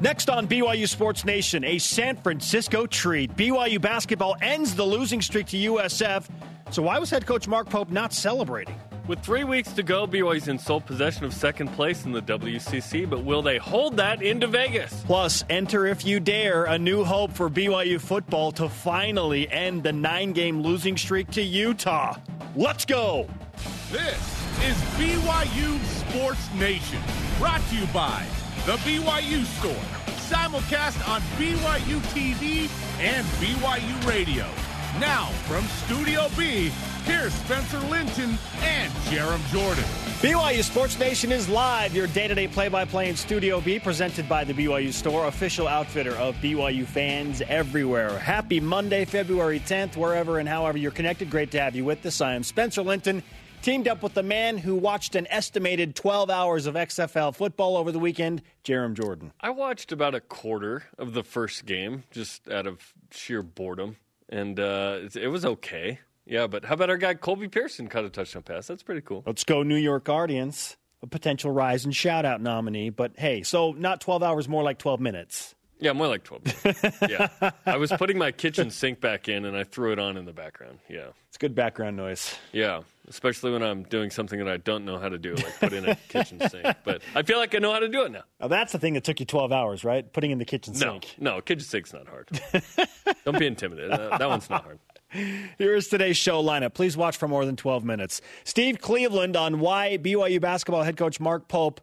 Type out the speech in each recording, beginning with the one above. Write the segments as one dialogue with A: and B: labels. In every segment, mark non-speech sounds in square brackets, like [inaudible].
A: Next on BYU Sports Nation, a San Francisco treat. BYU basketball ends the losing streak to USF. So why was head coach Mark Pope not celebrating?
B: With three weeks to go, BYU's in sole possession of second place in the WCC, but will they hold that into Vegas?
A: Plus, enter if you dare a new hope for BYU football to finally end the nine game losing streak to Utah. Let's go!
C: This is BYU Sports Nation, brought to you by The BYU Store, simulcast on BYU TV and BYU Radio. Now, from Studio B, here's Spencer Linton and Jarom Jordan.
A: BYU Sports Nation is live, your day to day play by play in Studio B, presented by the BYU Store, official outfitter of BYU fans everywhere. Happy Monday, February 10th, wherever and however you're connected. Great to have you with us. I am Spencer Linton, teamed up with the man who watched an estimated 12 hours of XFL football over the weekend, Jarom Jordan.
B: I watched about a quarter of the first game just out of sheer boredom, and uh, it, it was okay. Yeah, but how about our guy Colby Pearson caught a touchdown pass? That's pretty cool.
A: Let's go, New York Guardians, a potential rise and shout out nominee. But hey, so not 12 hours, more like 12 minutes.
B: Yeah, more like 12. [laughs] yeah. I was putting my kitchen sink back in and I threw it on in the background. Yeah.
A: It's good background noise.
B: Yeah. Especially when I'm doing something that I don't know how to do, like put in a kitchen [laughs] sink. But I feel like I know how to do it now.
A: Now, that's the thing that took you 12 hours, right? Putting in the kitchen sink.
B: No, no, kitchen sink's not hard. don't be intimidated. That, that one's not hard. [laughs]
A: Here is today's show lineup. Please watch for more than 12 minutes. Steve Cleveland on why BYU basketball head coach Mark Pope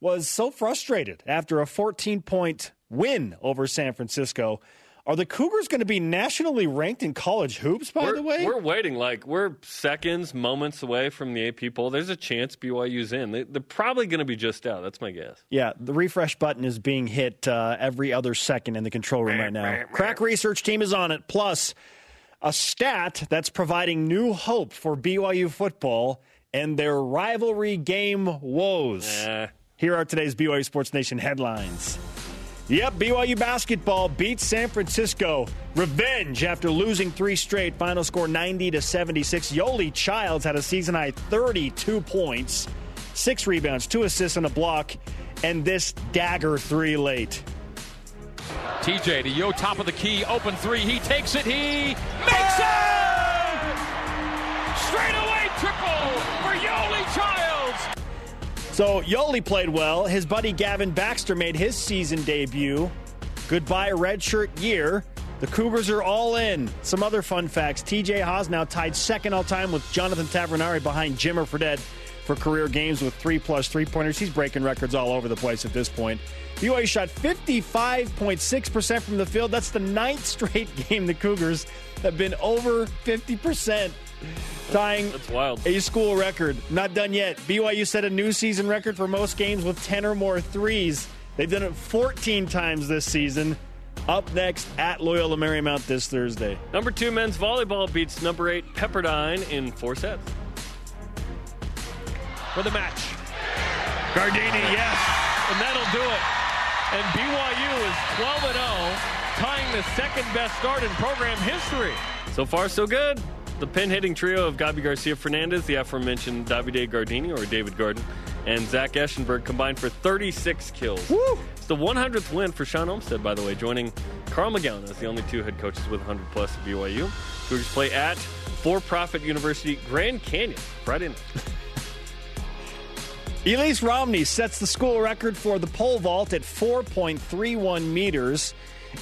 A: was so frustrated after a 14 point win over San Francisco. Are the Cougars going to be nationally ranked in college hoops, by
B: we're,
A: the way?
B: We're waiting. Like, we're seconds, moments away from the AP poll. There's a chance BYU's in. They, they're probably going to be just out. That's my guess.
A: Yeah, the refresh button is being hit uh, every other second in the control room right now. Crack Research team is on it. Plus, a stat that's providing new hope for BYU football and their rivalry game woes.
B: Eh.
A: Here are today's BYU Sports Nation headlines. Yep, BYU basketball beats San Francisco. Revenge after losing three straight. Final score 90 to 76. Yoeli Childs had a season high 32 points, six rebounds, two assists, and a block, and this dagger three late.
D: TJ to Yo, top of the key, open three. He takes it. He makes it!
A: So Yoeli played well. His buddy Gavin Baxter made his season debut. Goodbye, redshirt year. The Cougars are all in. Some other fun facts. TJ Haws now tied second all time with Jonathan Tavernari behind Jimmer Fredette for career games with three plus three pointers. He's breaking records all over the place at this point. BYU shot 55.6% from the field. That's the ninth [laughs] straight game the Cougars have been over 50%, tying
B: That's wild.
A: a school record. Not done yet. BYU set a new season record for most games with 10 or more threes. They've done it 14 times this season. Up next at Loyola Marymount this Thursday.
B: Number two men's volleyball beats number eight Pepperdine in four sets.
D: For the match.
A: Gardini, yes.
D: And that'll do it. And BYU is 12 0, tying the second best start in program history.
B: So far, so good. The pin hitting trio of Gabi Garcia Fernandez, the aforementioned Davide Gardini or David Garden, and Zach Eschenberg combined for 36 kills.
A: Woo!
B: It's the 100th win for Shawn Olmstead, by the way, joining Carl McGown as the only two head coaches with 100 plus at BYU. Cougars play at for profit University Grand Canyon Friday night.
A: Elise Romney sets the school record for the pole vault at 4.31 meters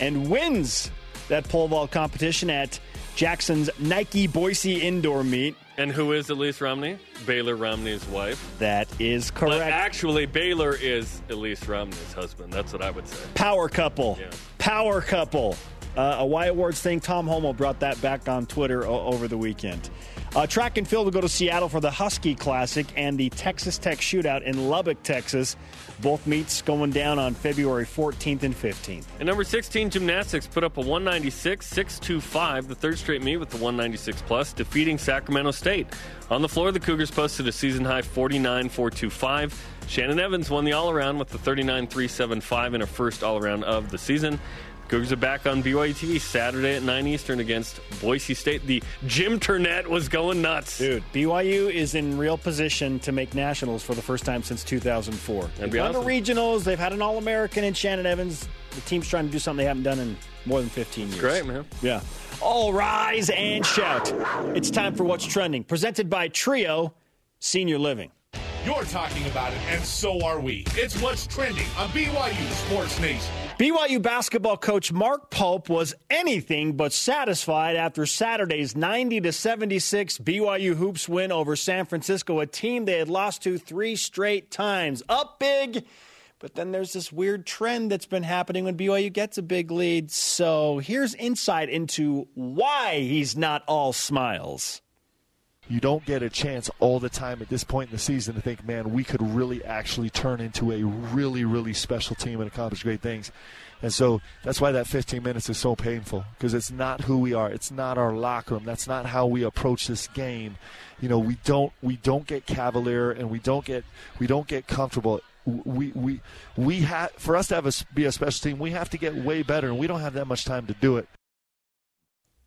A: and wins that pole vault competition at Jackson's Nike Boise indoor meet.
B: And who is Elise Romney? Baylor Romney's wife.
A: That is
B: But
A: correct.
B: actually, Baylor is Elise Romney's husband. That's what I would say.
A: Power couple.
B: Yeah.
A: Power couple. Uh, a Y Awards thing. Tom Holmoe brought that back on Twitter o- over the weekend. Uh, track and field will go to Seattle for the Husky Classic and the Texas Tech Shootout in Lubbock, Texas. Both meets going down on February 14th and 15th.
B: And number 16, gymnastics put up a 196 625, the third straight meet with the 196 plus, defeating Sacramento State. On the floor, the Cougars posted a season high 49 425. Shannon Evans won the all around with the 39 375 in her first all around of the season. Cougars are back on BYU TV Saturday at 9 Eastern against Boise State. The Jim Turnett was going nuts.
A: Dude, BYU is in real position to make nationals for the first time since 2004. They've
B: be
A: gone to
B: awesome.
A: regionals. They've had an All American in Shannon Evans. The team's trying to do something they haven't done in more than 15 years.
B: Great, man.
A: Yeah. All rise and shout. It's time for What's Trending, presented by Trio Senior Living.
C: You're talking about it, and so are we. It's what's trending on BYU Sports Nation.
A: BYU basketball coach Mark Pope was anything but satisfied after Saturday's 90 to 76 BYU hoops win over San Francisco, a team they had lost to three straight times. Up big, but then there's this weird trend that's been happening when BYU gets a big lead. So here's insight into why he's not all smiles.
E: You don't get a chance all the time at this point in the season to think, man, we could really actually turn into a really, really special team and accomplish great things. And so that's why that 15 minutes is so painful because it's not who we are. It's not our locker room. That's not how we approach this game. You know, we don't we don't get cavalier and we don't get we don't get comfortable. We we we have for us to have a be a special team. We have to get way better, and we don't have that much time to do it.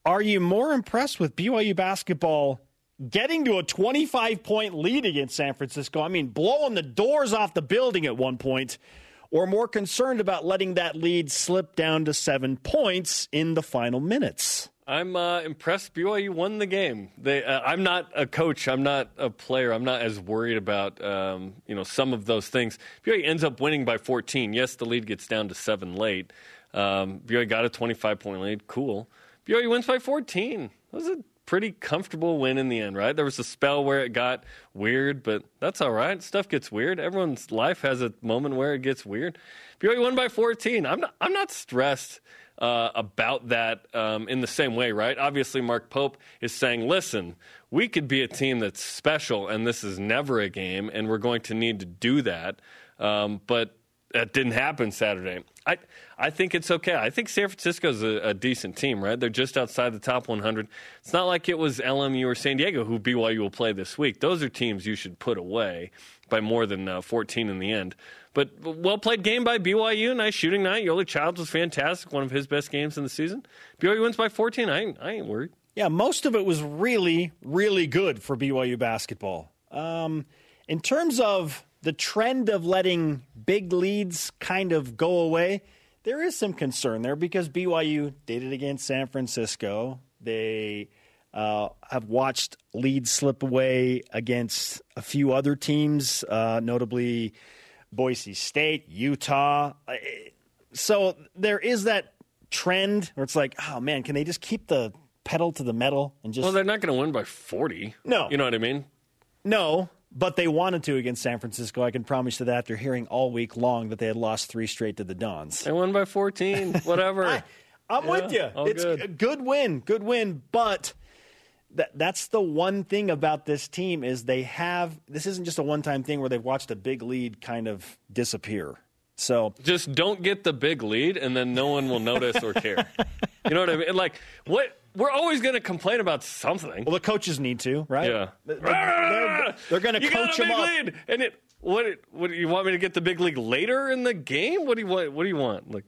A: Are you more impressed with BYU basketball getting to a 25 point lead against San Francisco? I mean, blowing the doors off the building at one point, or more concerned about letting that lead slip down to seven points in the final minutes?
B: I'm uh, impressed. BYU won the game. They, uh, I'm not a coach. I'm not a player. I'm not as worried about um, you know some of those things. BYU ends up winning by 14. Yes, the lead gets down to seven late. Um, BYU got a 25 point lead. Cool. BYU wins by 14. That was a pretty comfortable win in the end, right? There was a spell where it got weird, but that's all right. Stuff gets weird. Everyone's life has a moment where it gets weird. BYU won by 14. I'm not. I'm not stressed uh, about that um, in the same way, right? Obviously, Mark Pope is saying, listen, we could be a team that's special, and this is never a game, and we're going to need to do that. Um, but that didn't happen Saturday. I I think it's okay. I think San Francisco's a, a decent team, right? They're just outside the top 100. It's not like it was LMU or San Diego who BYU will play this week. Those are teams you should put away by more than uh, 14 in the end. But well played game by BYU. Nice shooting night. Yoeli Childs was fantastic. One of his best games in the season. BYU wins by 14. I ain't, I ain't worried.
A: Yeah, most of it was really, really good for BYU basketball. Um, in terms of the trend of letting big leads kind of go away, there is some concern there because BYU did it against San Francisco. They uh, have watched leads slip away against a few other teams, uh, notably Boise State, Utah. So there is that trend where it's like, oh man, can they just keep the pedal to the metal and just
B: Well, they're not going to win by 40.
A: No.
B: You know what I mean?
A: no? But they wanted to against San Francisco. I can promise you that after hearing all week long that they had lost three straight to the Dons.
B: They won by 14. [laughs] Whatever.
A: I, I'm with you. It's
B: good.
A: a good win, good win. But that that's the one thing about this team is they have. This isn't just a one time thing where they've watched a big lead kind of disappear. So
B: just don't get the big lead and then no one will notice or care. [laughs] You know what I mean? Like what we're always going to complain about something.
A: well, the coaches need to, right?
B: Yeah.
A: They're, they're, they're going to coach
B: got a
A: them up.
B: lead and it what what you want me to get the big league later in the game? What do you want? What do you want? Like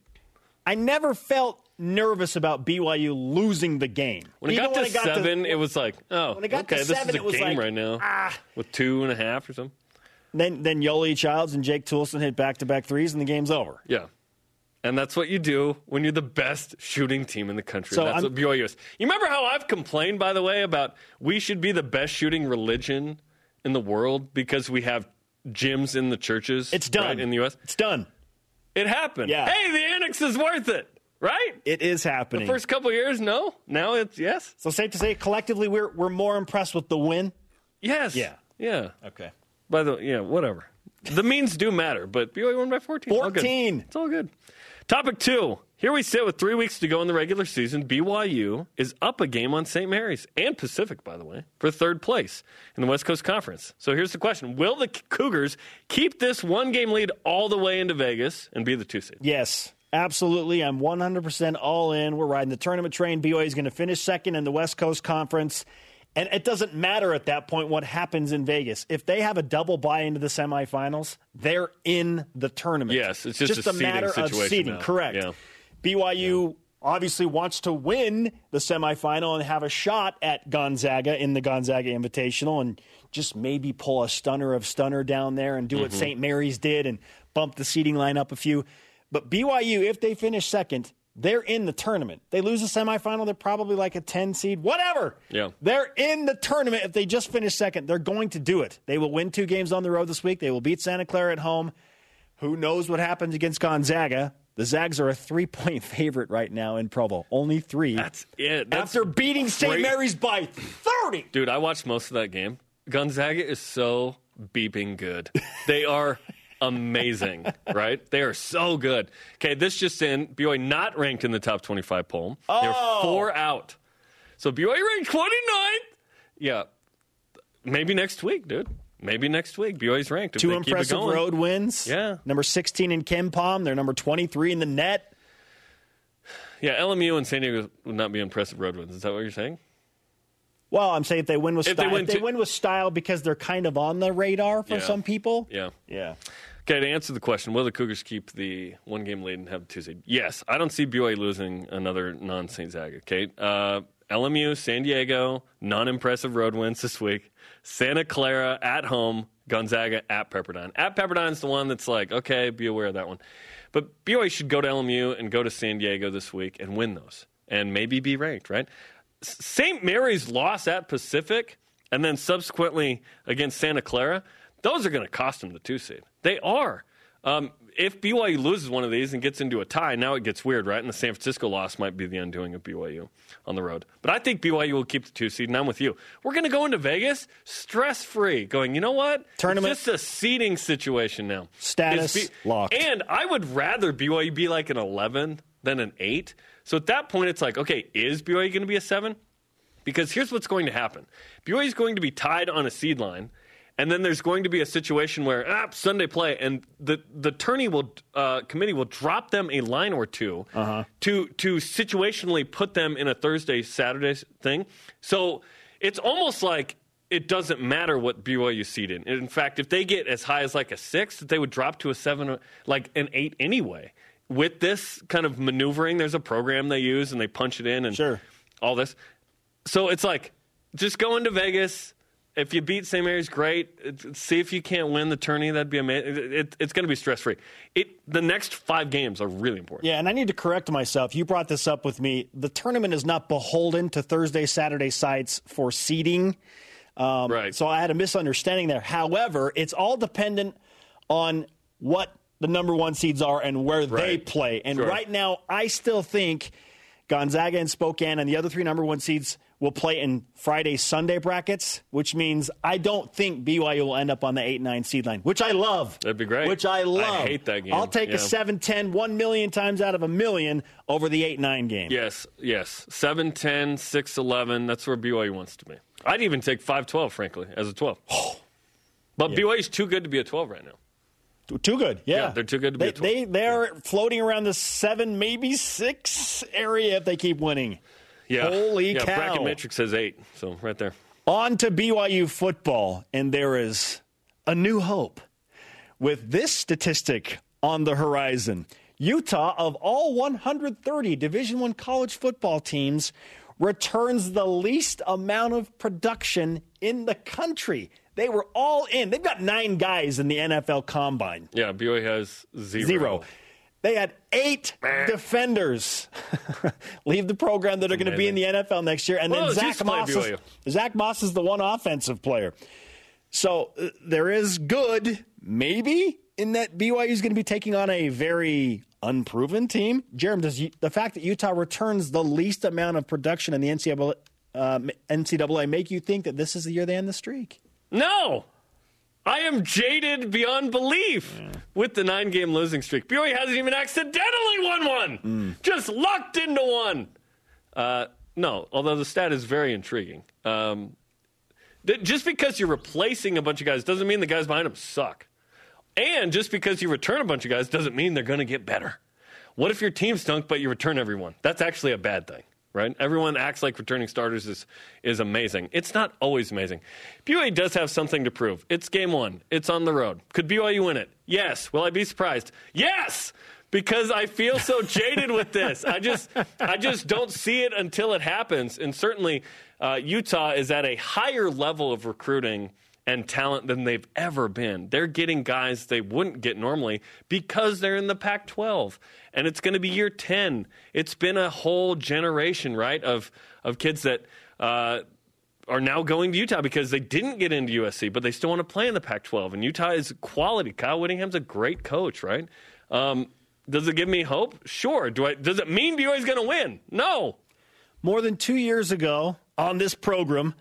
A: I never felt nervous about BYU losing the game.
B: when it
A: Even
B: got to
A: when got
B: seven, it was like, oh,
A: when it got to
B: okay, this
A: seven,
B: is
A: it
B: a
A: was
B: game
A: like,
B: right now
A: ah.
B: with two and a half or something.
A: Then then Yoeli Childs and Jake Toolson hit back to back threes and the game's over.
B: Yeah. And that's what you do when you're the best shooting team in the country.
A: So
B: that's
A: I'm-
B: what BYU is. You remember how I've complained, by the way, about we should be the best shooting religion in the world because we have gyms in the churches.
A: It's done
B: right, in the U.S.
A: It's done.
B: It happened.
A: Yeah.
B: Hey, the annex is worth it, right?
A: It is happening.
B: The First couple years, no. Now it's yes,
A: so safe to say, collectively, we're we're more impressed with the win.
B: yes,
A: Yeah.
B: yeah.
A: Okay.
B: By the way, yeah, whatever. The means do matter, but BYU won by 14. All good.
A: 14.
B: It's all good. Topic two. Here we sit with three weeks to go in the regular season. BYU is up a game on St. Mary's and Pacific, by the way, for third place in the West Coast Conference. So here's the question Will the Cougars keep this one game lead all the way into Vegas and be the two seed?
A: Yes, absolutely. I'm 100% all in. We're riding the tournament train. BYU is going to finish second in the West Coast Conference. And it doesn't matter at that point what happens in Vegas. If they have a double bye into the semifinals, they're in the tournament.
B: Yes, it's just a
A: a,
B: seeding
A: matter of
B: situation
A: seeding.
B: now.
A: Correct.
B: Yeah.
A: BYU obviously wants to win the semifinal and have a shot at Gonzaga in the Gonzaga Invitational and just maybe pull a stunner of stunner down there and do what mm-hmm. St. Mary's did and bump the seating line up a few. But BYU, if they finish second, they're in the tournament. They lose the semifinal, they're probably like a 10 seed, whatever.
B: Yeah.
A: They're in the tournament. If they just finish second, they're going to do it. They will win two games on the road this week. They will beat Santa Clara at home. Who knows what happens against Gonzaga? The Zags are a three point [laughs] favorite right now in Provo. Only three.
B: That's it. That's
A: After beating St. Mary's by 30.
B: Dude, I watched most of that game. Gonzaga is so beeping good. They are amazing, [laughs] right? They are so good. Okay, this just in BYU not ranked in the top 25 poll. They're
A: Oh.
B: four out. So BYU ranked 29th. Yeah. Maybe next week, dude. Maybe next week. BYU's ranked.
A: Two
B: they
A: impressive road wins.
B: Yeah.
A: Number 16 in KenPom. They're number 23 in the net.
B: Yeah, LMU and San Diego would not be impressive road wins. Is that what you're saying?
A: Well, I'm saying if they win with
B: If they
A: style,
B: win
A: if they
B: two-
A: win with style because they're kind of on the radar for
B: Yeah.
A: some people.
B: Yeah.
A: Yeah.
B: Okay, to answer the question, will the Cougars keep the one game lead and have two seed? Yes. I don't see BYU losing another non St. Zaga. Okay. Uh, LMU, San Diego, non impressive road wins this week. Santa Clara at home, Gonzaga at Pepperdine. At Pepperdine's the one that's like, okay, be aware of that one. But BYU should go to LMU and go to San Diego this week and win those and maybe be ranked, right? St. Mary's loss at Pacific and then subsequently against Santa Clara, those are going to cost them the two seed. They are. Um, if BYU loses one of these and gets into a tie, now it gets weird, right? And the San Francisco loss might be the undoing of BYU on the road. But I think BYU will keep the two seed, and I'm with you. We're going to go into Vegas stress free, going, you know what?
A: Tournament.
B: It's just a seeding situation now.
A: Status
B: It's
A: locked.
B: And I would rather BYU be like an 11 than an 8. So at that point, it's like, okay, is BYU going to be a 7? Because here's what's going to happen BYU is going to be tied on a seed line. And then there's going to be a situation where ah, Sunday play, and the the tourney will uh, committee will drop them a line or 2
A: Uh-huh.
B: to to situationally put them in a Thursday Saturday thing. So it's almost like it doesn't matter what BYU seed in. In fact, if they get as high as like a six, they would drop to a seven, like an eight anyway. With this kind of maneuvering, there's a program they use, and they punch it in, and
A: Sure.
B: all this. So it's like, just go into Vegas. If you beat St. Mary's, great. See if you can't win the tourney. That'd be amazing. It, it, it's going to be stress free. It the next five games are really important.
A: Yeah, and I need to correct myself. You brought this up with me. The tournament is not beholden to Thursday, Saturday sites for seeding. Um,
B: Right.
A: So I had a misunderstanding there. However, it's all dependent on what the number one seeds are and where they play. And
B: Sure.
A: right now, I still think Gonzaga and Spokane and the other three number one seeds will play in Friday, Sunday brackets, which means I don't think BYU will end up on the 8 9 seed line, which I love.
B: That'd be great.
A: Which I love.
B: I hate that game.
A: I'll take
B: Yeah.
A: a 7 10, 1 million times out of a million over the 8 9 game.
B: Yes, yes. 7 10, 6 11. That's where BYU wants to be. I'd even take 5 12, frankly, as a 12. [gasps] But BYU's too good to be a 12 right now.
A: Too- good, yeah.
B: Yeah, they're too good to be
A: they,
B: a 12.
A: They, they're floating around the 7, maybe 6 area if they keep winning.
B: Yeah.
A: Holy
B: yeah,
A: cow.
B: Bracket Matrix says 8. So right there.
A: On to BYU football, and there is a new hope. With this statistic on the horizon, Utah, of all 130 Division One college football teams, returns the least amount of production in the country. They were all in. They've got nine guys in the NFL Combine.
B: Yeah, BYU has 0.
A: Zero. They had eight defenders [laughs] leave the program that are going to be in the NFL next year, and
B: Well,
A: then Zach Moss, is, Zach Moss is the one offensive player. So uh, there is good, maybe, in that BYU is going to be taking on a very unproven team. Jarom, does you, the fact that Utah returns the least amount of production in the NCAA, uh, NCAA make you think that this is the year they end the streak?
B: No. I am jaded beyond belief with the nine game losing streak. BYU hasn't even accidentally won one, just lucked into one. Uh, no, although the stat is very intriguing. Um, th- just because you're replacing a bunch of guys doesn't mean the guys behind them suck. And just because you return a bunch of guys doesn't mean they're going to get better. What if your team stunk but you return everyone? That's actually a bad thing, right? Everyone acts like returning starters is is amazing. It's not always amazing. BYU does have something to prove. It's game one. It's on the road. Could BYU win it? Yes. Will I be surprised? Yes. because I feel so [laughs] jaded with this. I just I just don't see it until it happens. And certainly, uh, Utah is at a higher level of recruiting and talent than they've ever been. They're getting guys they wouldn't get normally because they're in the Pac 12. And it's going to be year 10. It's been a whole generation, right, of, of kids that uh, are now going to Utah because they didn't get into USC, but they still want to play in the Pac 12. And Utah is quality. Kyle Whittingham's a great coach, right? Um, does it give me hope? Sure. Do I, does it mean BYU's going to win? No.
A: More than two years ago on this program,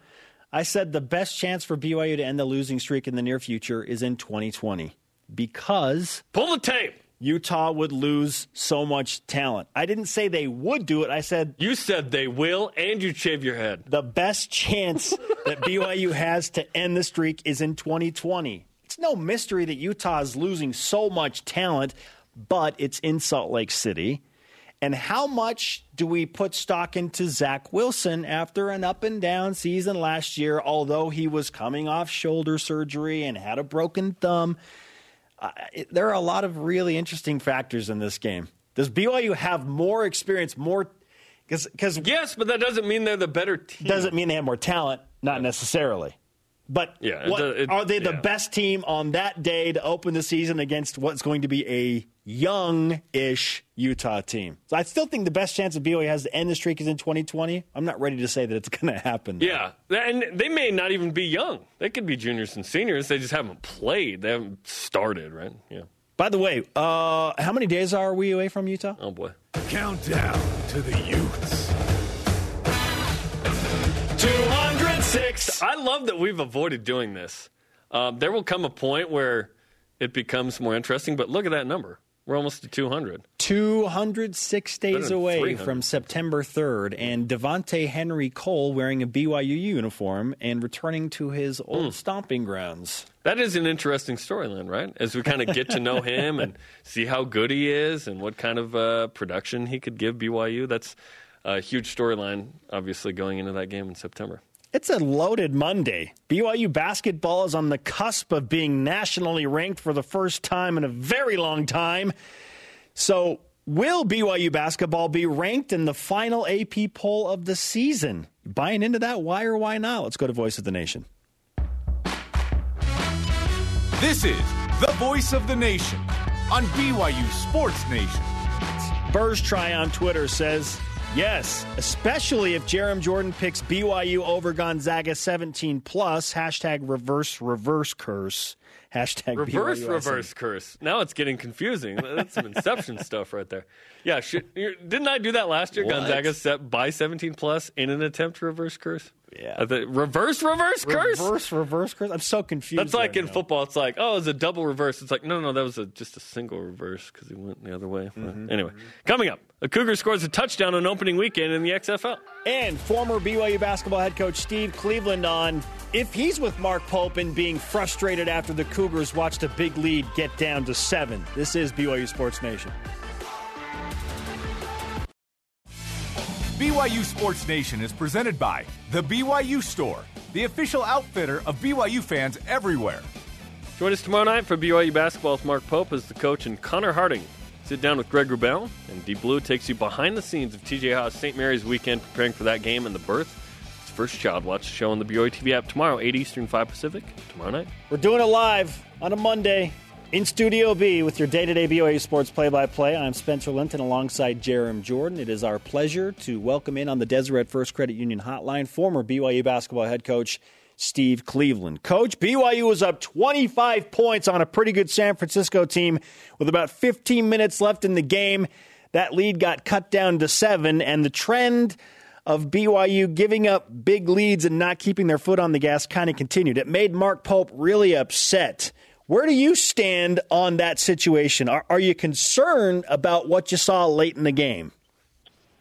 A: I said the best chance for BYU to end the losing streak in the near future is in 2020 because
B: pull the tape.
A: Utah would lose so much talent. I didn't say they would do it. I said
B: you said they will, and you shave your head.
A: The best chance [laughs] that BYU has to end the streak is in 2020. It's no mystery that Utah is losing so much talent, but it's in Salt Lake City. And how much do we put stock into Zach Wilson after an up and down season last year, although he was coming off shoulder surgery and had a broken thumb? Uh, it, there are a lot of really interesting factors in this game. Does BYU have more experience, more? Because
B: yes, but that doesn't mean they're the better team.
A: Doesn't mean they have more talent, not necessarily. But
B: yeah,
A: what,
B: it,
A: are they the
B: yeah.
A: best team on that day to open the season against what's going to be a young-ish Utah team? So I still think the best chance of BYU has to end the streak is in 2020. I'm not ready to say that it's [laughs] going to happen.
B: Yeah, and they may not even be young. They could be juniors and seniors. They just haven't played. They haven't started, right? Yeah.
A: By the way, uh, how many days are we away from Utah?
B: Oh boy.
C: Countdown to the Utes.
A: 206.
B: I love that we've avoided doing this. Um, there will come a point where it becomes more interesting, but look at that number. We're almost to 200.
A: 206 days away from September 3rd, and Devonte Henry Cole wearing a BYU uniform and returning to his old
B: Hmm.
A: stomping grounds.
B: That is an interesting storyline, right? As we kind of get to know [laughs] him and see how good he is and what kind of uh, production he could give BYU. That's a huge storyline, obviously, going into that game in September.
A: It's a loaded Monday. BYU basketball is on the cusp of being nationally ranked for the first time in a very long time. So, will BYU basketball be ranked in the final AP poll of the season? Buying into that? Why or why not? Let's go to Voice of the Nation.
C: This is the voice of the nation on BYU Sports Nation.
A: Burrs Try on Twitter says, yes, especially if Jarom Jordan picks BYU over Gonzaga 17 plus. Hashtag reverse reverse curse. Hashtag
B: Reverse,
A: BYU
B: reverse curse. Now it's getting confusing. That's some Inception [laughs] stuff right there. Yeah, should, didn't I do that last year?
A: What?
B: Gonzaga set by 17 plus in an attempt to reverse curse.
A: Yeah.
B: I think- reverse, reverse curse.
A: Reverse reverse curse. I'm so confused.
B: That's like in
A: now.
B: football. It's like, oh, it's a double reverse. It's like, no, no, that was a, just a single reverse because he went the other way.
A: Mm-hmm.
B: Anyway, coming up, the Cougar scores a touchdown on opening weekend in the XFL.
A: And former BYU basketball head coach Steve Cleveland on if he's with Mark Pope and being frustrated after the Cougars watched a big lead get down to seven. This is BYU Sports Nation.
C: BYU Sports Nation is presented by The BYU Store, the official outfitter of BYU fans everywhere.
B: Join us tomorrow night for BYU basketball with Mark Pope as the coach and Connor Harding. Sit down with Greg Wrubell, and Deep Blue takes you behind the scenes of TJ Haws St. Mary's weekend preparing for that game and the birth first child. Watch show on the BYU TV app tomorrow, 8 Eastern, 5 Pacific, tomorrow night.
A: We're doing it live on a Monday in Studio B with your day to day BYU Sports play by play. I'm Spencer Linton alongside Jarom Jordan. It is our pleasure to welcome in on the Deseret First Credit Union hotline former BYU basketball head coach Steve Cleveland. Coach, BYU was up 25 points on a pretty good San Francisco team with about 15 minutes left in the game. That lead got cut down to seven, and the trend of BYU giving up big leads and not keeping their foot on the gas kind of continued. It made Mark Pope really upset. Where do you stand on that situation? Are, are you concerned about what you saw late in the game?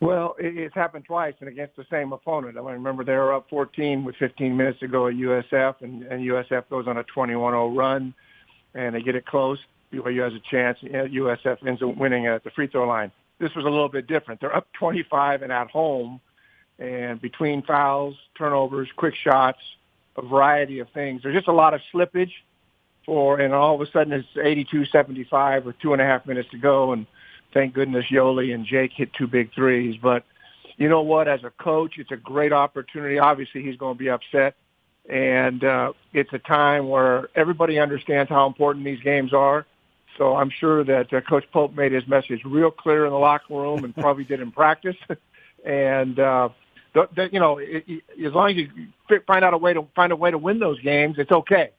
F: Well, it's happened twice and against the same opponent. I remember they were up 14 with 15 minutes to go at USF, and, and USF goes on a 21-0 run, and they get it close. BYU has a chance. and USF ends up winning at the free throw line. This was a little bit different. They're up 25 and at home, and between fouls, turnovers, quick shots, a variety of things. There's just a lot of slippage for, and all of a sudden it's 82-75 with two and a half minutes to go, and thank goodness Yoeli and Jake hit two big threes. But you know what? As a coach, it's a great opportunity. Obviously, he's going to be upset, and uh, it's a time where everybody understands how important these games are. So I'm sure that uh, Coach Pope made his message real clear in the locker room and probably did in practice. [laughs] and uh, the, the, you know, it, it, as long as you find out a way to find a way to win those games, it's okay.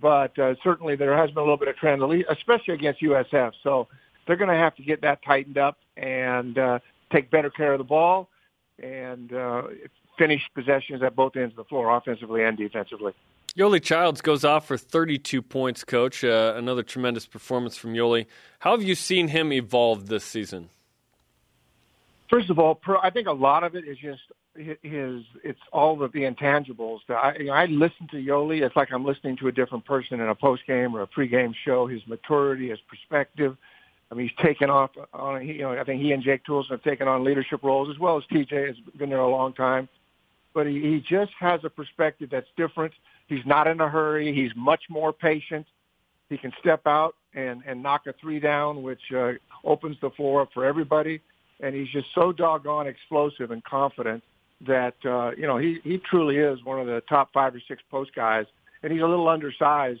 F: But uh, certainly there has been a little bit of trend, especially against USF. So they're going to have to get that tightened up and uh, take better care of the ball and uh, finish possessions at both ends of the floor, offensively and defensively.
B: Yoeli Childs goes off for 32 points, coach. Uh, another tremendous performance from Yoeli. How have you seen him evolve this season?
F: First of all, I think a lot of it is just his. It's all of the intangibles. I, you know, I listen to Yoeli. It's like I'm listening to a different person in a post game or a pre-game show. His maturity, his perspective. I mean, he's taken off on. You know, I think he and Jake Toolson have taken on leadership roles as well as TJ has been there a long time. But he, he just has a perspective that's different He's not in a hurry. He's much more patient. He can step out and, and knock a three down, which uh, opens the floor up for everybody. And he's just so doggone explosive and confident that, uh, you know, he, he truly is one of the top five or six post guys. And he's a little undersized,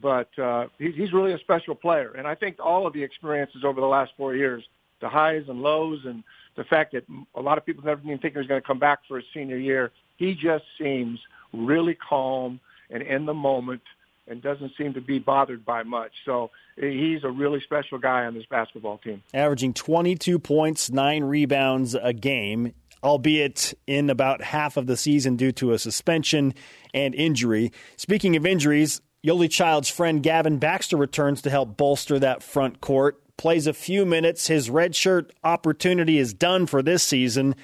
F: but uh, he's, he's really a special player. And I think all of the experiences over the last four years, the highs and lows and the fact that a lot of people never even think he was going to come back for his senior year, he just seems really calm and in the moment and doesn't seem to be bothered by much. So he's a really special guy on this basketball team.
A: Averaging 22 points, nine rebounds a game, albeit in about half of the season due to a suspension and injury. Speaking of injuries, Yoeli Child's friend Gavin Baxter returns to help bolster that front court. Plays a few minutes. His redshirt opportunity is done for this season.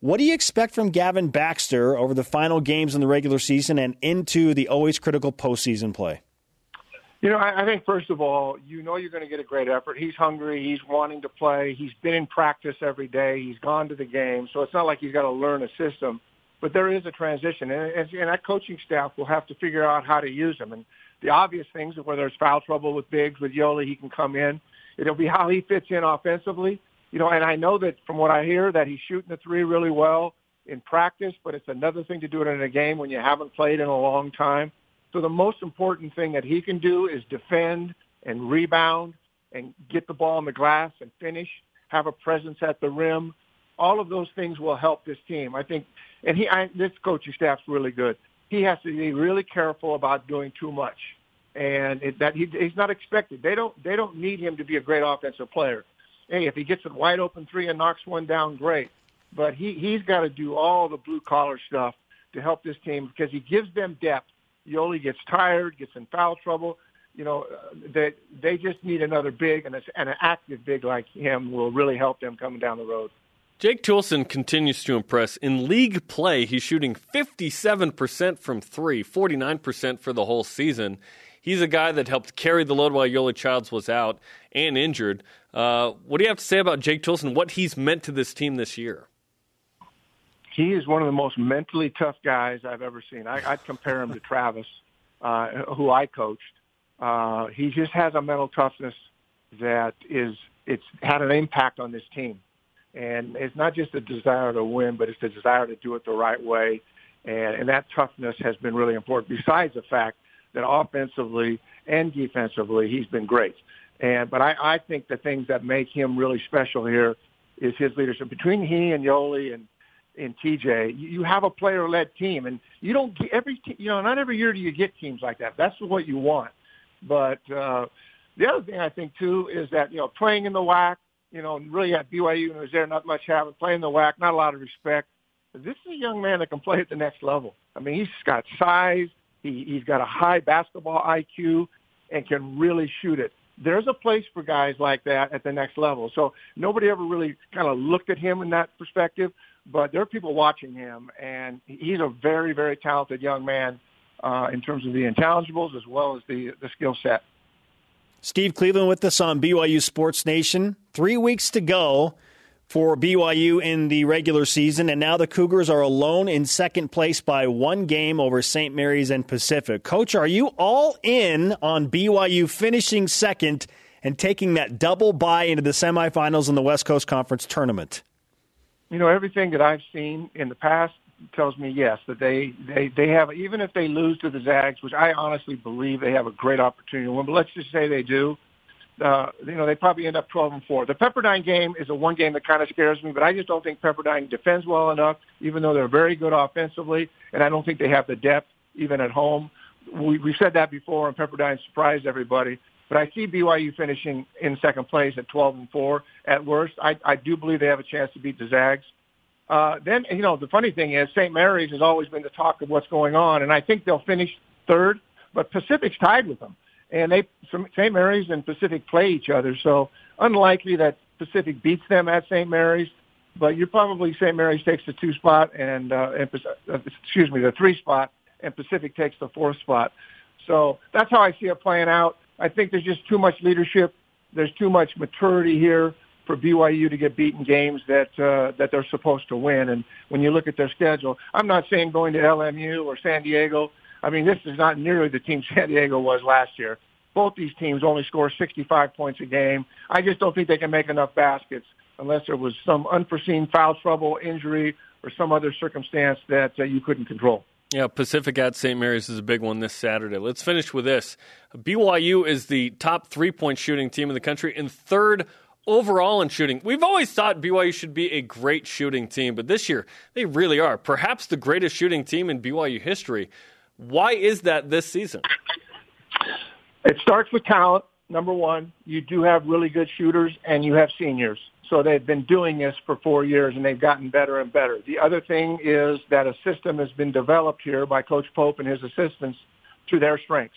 A: What do you expect from Gavin Baxter over the final games in the regular season and into the always critical postseason play?
F: You know, I think first of all, you know you're going to get a great effort. He's hungry. He's wanting to play. He's been in practice every day. He's gone to the game, so it's not like he's got to learn a system. But there is a transition, and, and that coaching staff will have to figure out how to use him. And the obvious things, whether there's foul trouble with Biggs, with Yoeli, he can come in. It'll be how he fits in offensively you know, and I know that from what I hear that he's shooting the three really well in practice, but it's another thing to do it in a game when you haven't played in a long time. So the most important thing that he can do is defend and rebound and get the ball on the glass and finish, have a presence at the rim. All of those things will help this team. I think, and he, I, this coaching staff's really good. He has to be really careful about doing too much, and it, that he, he's not expected. They don't, they don't need him to be a great offensive player hey, if he gets a wide open three and knocks one down, great. But he he's got to do all the blue collar stuff to help this team because he gives them depth. Yoeli gets tired, gets in foul trouble. You know, they they just need another big and, a, and an active big like him will really help them coming down the road.
B: Jake Toolson continues to impress. In league play, he's shooting 57% from three, 49% for the whole season. He's a guy that helped carry the load while Yoeli Childs was out and injured. Uh, what do you have to say about Jake Toolson, what he's meant to this team this year?
F: He is one of the most mentally tough guys I've ever seen. I, I'd compare him to Travis, uh, who I coached. Uh, he just has a mental toughness that is it's had an impact on this team. And it's not just a desire to win, but it's the desire to do it the right way. And, and that toughness has been really important, besides the fact that offensively and defensively, he's been great. And but I, I think the things that make him really special here is his leadership. Between he and Yoeli and and TJ, you have a player-led team, and you don't get every you know not every year do you get teams like that. That's what you want. But uh, the other thing I think too is that you know playing in the WAC, you know, really at BYU was there not much having playing the WAC, not a lot of respect. This is a young man that can play at the next level. I mean, he's got size, he, he's got a high basketball IQ and can really shoot it. There's a place for guys like that at the next level. So nobody ever really kind of looked at him in that perspective, but there are people watching him, and he's a very, very talented young man uh, in terms of the intangibles as well as the the skill set.
A: Steve Cleveland with us on BYU Sports Nation. Three weeks to go for BYU in the regular season, and now the Cougars are alone in second place by one game over St. Mary's and Pacific. Coach, are you all in on BYU finishing second and taking that double bye into the semifinals in the West Coast Conference tournament?
F: You know, everything that I've seen in the past tells me yes that they they they have even if they lose to the Zags, which I honestly believe they have a great opportunity to win. But let's just say they do. Uh, you know, they probably end up 12 and 4. The Pepperdine game is a one game that kind of scares me, but I just don't think Pepperdine defends well enough, even though they're very good offensively, and I don't think they have the depth even at home. We, we said that before, and Pepperdine surprised everybody. But I see BYU finishing in second place at 12 and 4 at worst. I, I do believe they have a chance to beat the Zags. Uh, then, you know, the funny thing is St. Mary's has always been the talk of what's going on, and I think they'll finish third, but Pacific's tied with them. And they, St. Mary's and Pacific play each other, so unlikely that Pacific beats them at St. Mary's, but you're probably St. Mary's takes the two spot and, uh, and uh, excuse me, the three spot, and Pacific takes the fourth spot. So that's how I see it playing out. I think there's just too much leadership. There's too much maturity here for BYU to get beaten games that uh, that they're supposed to win. And when you look at their schedule, I'm not saying going to LMU or San Diego. I mean, this is not nearly the team [laughs] San Diego was last year. Both these teams only score 65 points a game. I just don't think they can make enough baskets unless there was some unforeseen foul trouble, injury, or some other circumstance that uh, you couldn't control.
B: Yeah, Pacific at St. Mary's is a big one this Saturday. Let's finish with this. BYU is the top three point shooting team in the country and third overall in shooting. We've always thought BYU should be a great shooting team, but this year they really are. Perhaps the greatest shooting team in BYU history. Why is that this season?
F: It starts with talent. Number one, you do have really good shooters and you have seniors. So they've been doing this for four years and they've gotten better and better. The other thing is that a system has been developed here by Coach Pope and his assistants to their strengths.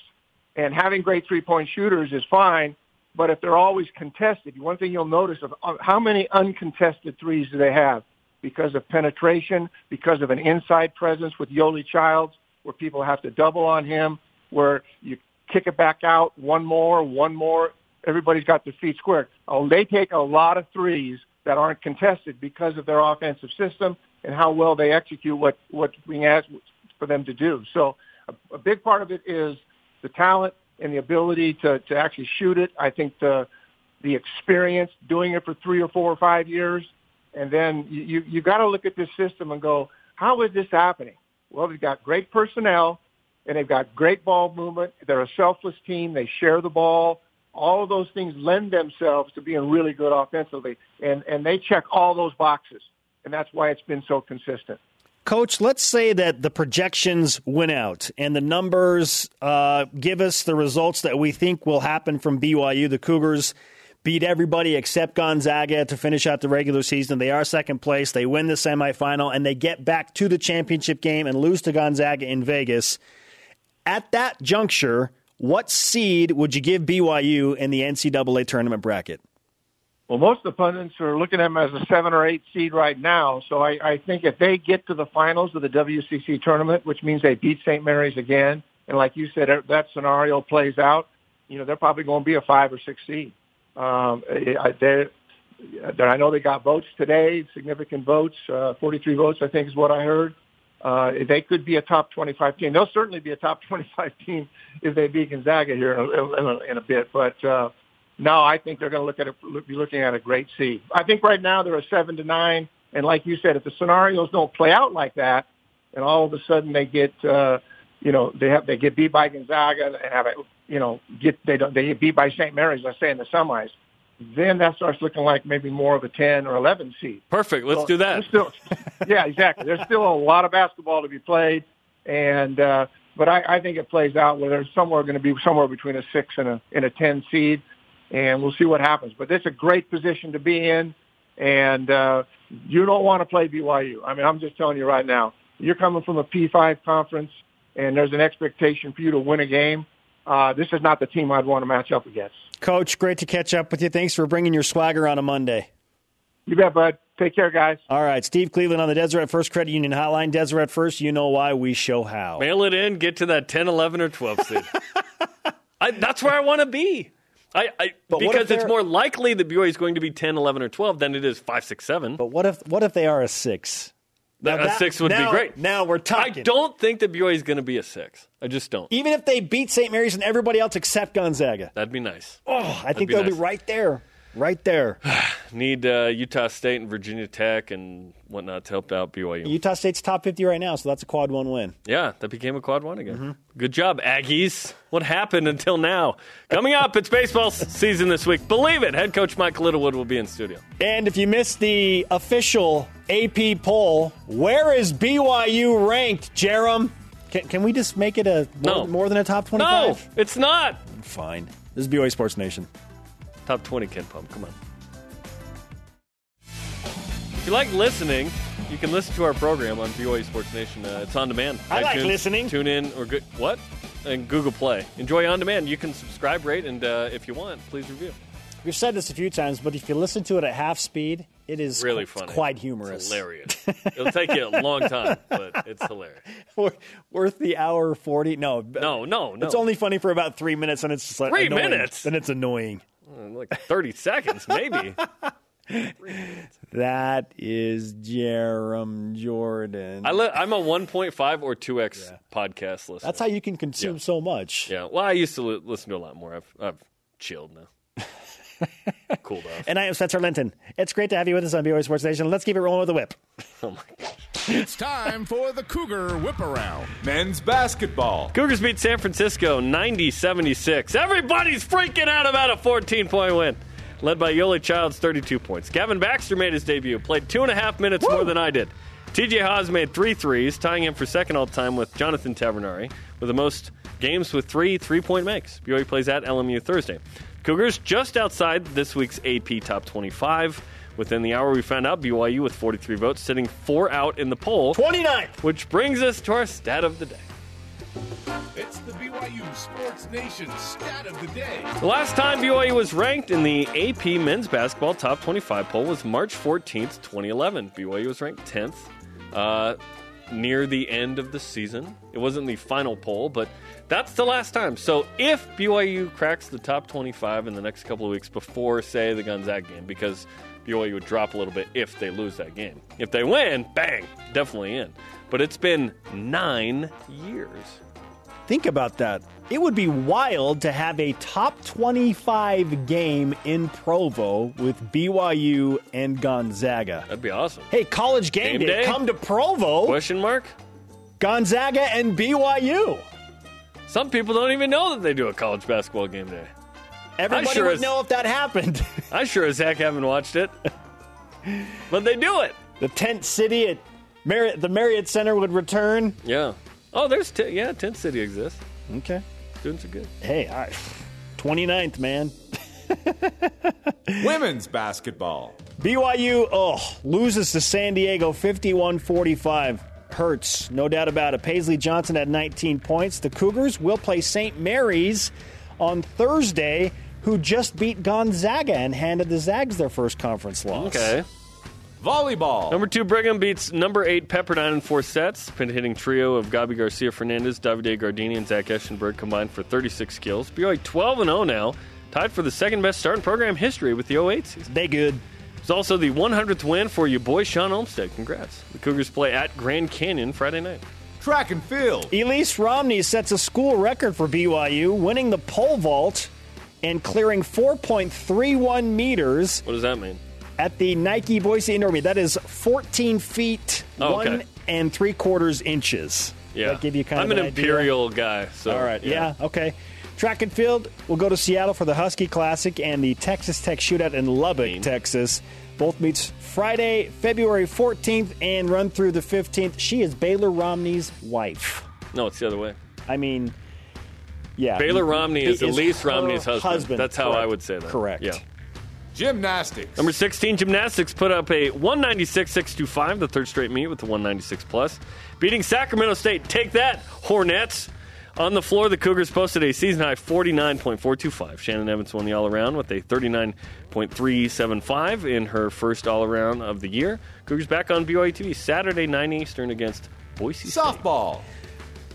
F: And having great three-point shooters is fine, but if they're always contested, one thing you'll notice of how many uncontested threes do they have because of penetration, because of an inside presence with Yoeli Childs, where people have to double on him, where you kick it back out, one more, one more everybody's got their feet squared. Oh, they take a lot of threes that aren't contested because of their offensive system and how well they execute what what's being asked for them to do. So a, a big part of it is the talent and the ability to to actually shoot it. I think the the experience doing it for three or four or five years, and then you you, got to look at this system and go, how is this happening? Well, they've got great personnel and they've got great ball movement. They're a selfless team. They share the ball all of those things lend themselves to being really good offensively, and and they check all those boxes, and that's why it's been so consistent.
A: Coach, let's say that the projections win out and the numbers uh, give us the results that we think will happen from BYU. The Cougars beat everybody except Gonzaga to finish out the regular season. They are second place. They win the semifinal and they get back to the championship game and lose to Gonzaga in Vegas. At that juncture, what seed would you give BYU in the NCAA tournament bracket?
F: Well, most pundits are looking at them as a seven or eight seed right now. So I, I think if they get to the finals of the WCC tournament, which means they beat St. Mary's again, and like you said, that scenario plays out, you know, they're probably going to be a five or six seed. Um, they I know they got votes today, significant votes, uh, 43 votes, I think is what I heard uh, they could be a top 25 team. They'll certainly be a top [laughs] 25 team if they beat Gonzaga here in a, in a, in a bit. But uh, no, I think they're going to look at a, be looking at a great seed. I think right now they're a seven to nine, and like you said, if the scenarios don't play out like that, and all of a sudden they get, uh, you know, they have they get beat by Gonzaga and have a, you know, get they don't they get beat by St. Mary's, let's say in the semis then that starts looking like maybe more of a 10 or 11 seed.
B: Perfect. Let's so do that.
F: Still, yeah, exactly. There's still a lot of basketball to be played, and uh, but I, I think it plays out where there's somewhere going to be somewhere between a six and a and a 10 seed, and we'll see what happens. But it's a great position to be in, and uh, you don't want to play BYU. I mean, I'm just telling you right now. You're coming from a P5 conference, and there's an expectation for you to win a game. Uh, this is not the team I'd want to match up against.
A: Coach, great to catch up with you. Thanks for bringing your swagger on a Monday.
F: You bet, bud. Take care, guys.
A: All right, Steve Cleveland on the Deseret First Credit Union Hotline. Deseret First, you know why, we show how.
B: Mail it in, get to that 10, 11, or 12 seed. [laughs] I, that's where I want to be. I, I because it's more likely that BYU is going to be 10, 11, or 12 than it is 5, 6, 7.
A: But what if what if they are a 6? Now
B: a
A: that-
B: six would
A: now-
B: be great.
A: now we're talking.
B: I don't think that BYU is going to be a six. I just don't.
A: Even if they beat St. Mary's and everybody else except Gonzaga,
B: That'd be nice.
A: oh, I think
B: be
A: they'll be
B: nice.
A: right there, right there. [sighs]
B: Need uh, Utah State and Virginia Tech and whatnot to help out BYU.
A: Utah State's top 50 right now, so that's a quad one win.
B: Yeah, that became a quad one again.
A: Mm-hmm.
B: Good job, Aggies. What happened until now? Coming up, it's baseball season this week. Believe it. Head coach Mike Littlewood will be in studio.
A: And if you missed the official AP poll, where is BYU ranked, Jarom? Can, can we just make it a more,
B: No.
A: more than a top
B: No,
A: 25?
B: it's not.
A: Fine. This is BYU Sports Nation.
B: Top 20 KenPom. Come on. If you like listening, you can listen to our program on BYU Sports Nation. Uh, it's on demand.
A: I like listening.
B: Tune in or good what? And Google Play. Enjoy on demand. You can subscribe, rate, and uh, if you want, please review.
A: We've said this a few times, but if you listen to it at half speed, it is
B: Really
A: qu-
B: funny.
A: quite humorous.
B: It's hilarious. [laughs] It'll take you a long time, but it's hilarious. [laughs]
A: Worth the hour 40? No.
B: No, no, no.
A: It's only funny for about three minutes, and it's just like
B: Three
A: annoying.
B: minutes?
A: Then it's annoying.
B: Uh, like 30 seconds, maybe. [laughs]
A: That is Jarom Jordan.
B: I li- I'm a 1.5 or 2x podcast listener.
A: That's how you can consume
B: Yeah.
A: so much.
B: Yeah. Well, I used to li- listen to a lot more. I've, I've chilled now. [laughs] Cooled off.
A: And I am Spencer Linton. It's great to have you with us on BYU Sports Nation. Let's keep it rolling with the whip. [laughs]
B: Oh my gosh.
C: It's time for the Cougar Whip Around. Men's basketball.
B: Cougars beat San Francisco 90 76. Everybody's freaking out about a 14 point win. Led by Yoeli Childs, 32 points. Gavin Baxter made his debut, played two and a half minutes more than I did. TJ Haws made three threes, tying him for second all time with Jonathan Tavernari, with the most games with three three point makes. BYU plays at LMU Thursday. Cougars just outside this week's AP Top 25. Within the hour, we found out BYU with 43 votes, sitting four out in the poll.
A: 29th.
B: Which brings us to our stat of the day.
C: It's the BYU Sports Nation stat of the day.
B: The last time BYU was ranked in the AP Men's Basketball Top 25 poll was March 14th, 2011. BYU was ranked 10th uh, near the end of the season. It wasn't the final poll, but that's the last time. So if BYU cracks the top 25 in the next couple of weeks before, say, the Gonzaga game, because BYU would drop a little bit if they lose that game. If they win, bang, definitely in. But it's been nine years.
A: Think about that. It would be wild to have a top 25 game in Provo with BYU and Gonzaga.
B: That'd be awesome.
A: Hey, college game,
B: Game
A: day,
B: day?
A: come to Provo,
B: Question mark?
A: Gonzaga and BYU.
B: Some people don't even know that they do a college basketball game day.
A: Everybody
B: sure
A: would
B: as-
A: know if that happened. [laughs]
B: I sure as heck haven't watched it. but they do it.
A: the tent city at Marriott, the Marriott Center would return.
B: Yeah. Oh, there's, t- yeah, Tent City exists.
A: Okay.
B: Students are good.
A: Hey, all right. 29th, man. [laughs]
C: Women's basketball.
A: BYU, oh, loses to San Diego 51 45. Hurts, no doubt about it. Paisley Johnson had 19 points. The Cougars will play St. Mary's on Thursday, who just beat Gonzaga and handed the Zags their first conference loss.
B: Okay.
C: Volleyball.
B: Number two, Brigham beats number eight, Pepperdine in four sets. Pin hitting trio of Gabi Garcia Fernandez, Davide Gardini, and Zach Eschenberg combined for 36 kills. BYU 12 0 now, tied for the second best start in program history with the 08 season.
A: They good.
B: It's also the 100th win for your boy Shawn Olmstead. Congrats. The Cougars play at Grand Canyon Friday night.
C: Track and field.
A: Elise Romney sets a school record for BYU, winning the pole vault and clearing 4.31 meters
B: What does that mean?
A: At the Nike Boise Indoor Meet. That is 14 feet,
B: Oh, okay.
A: one and three quarters inches.
B: Yeah.
A: That give you kind
B: I'm
A: of
B: an
A: idea?
B: imperial guy. So
A: All right, yeah. okay. Track and field, we'll go to Seattle for the Husky Classic and the Texas Tech Shootout in Lubbock,
B: Mean.
A: Texas. Both meets Friday, February 14th, and run through the 15th. She is Baylor Romney's wife.
B: No, it's the other way.
A: I mean, yeah.
B: Baylor Romney is Elise Romney's husband. That's how I would say that.
A: Correct.
B: Yeah.
C: Gymnastics.
B: Number 16, Gymnastics put up a 196 625, the third straight meet with the 196 plus. Beating Sacramento State. Take that, Hornets. On the floor, the Cougars posted a season high 49.425. Shannon Evans won the all around with a 39.375 in her first all around of the year. Cougars back on BYU TV Saturday, 9 Eastern against Boise State.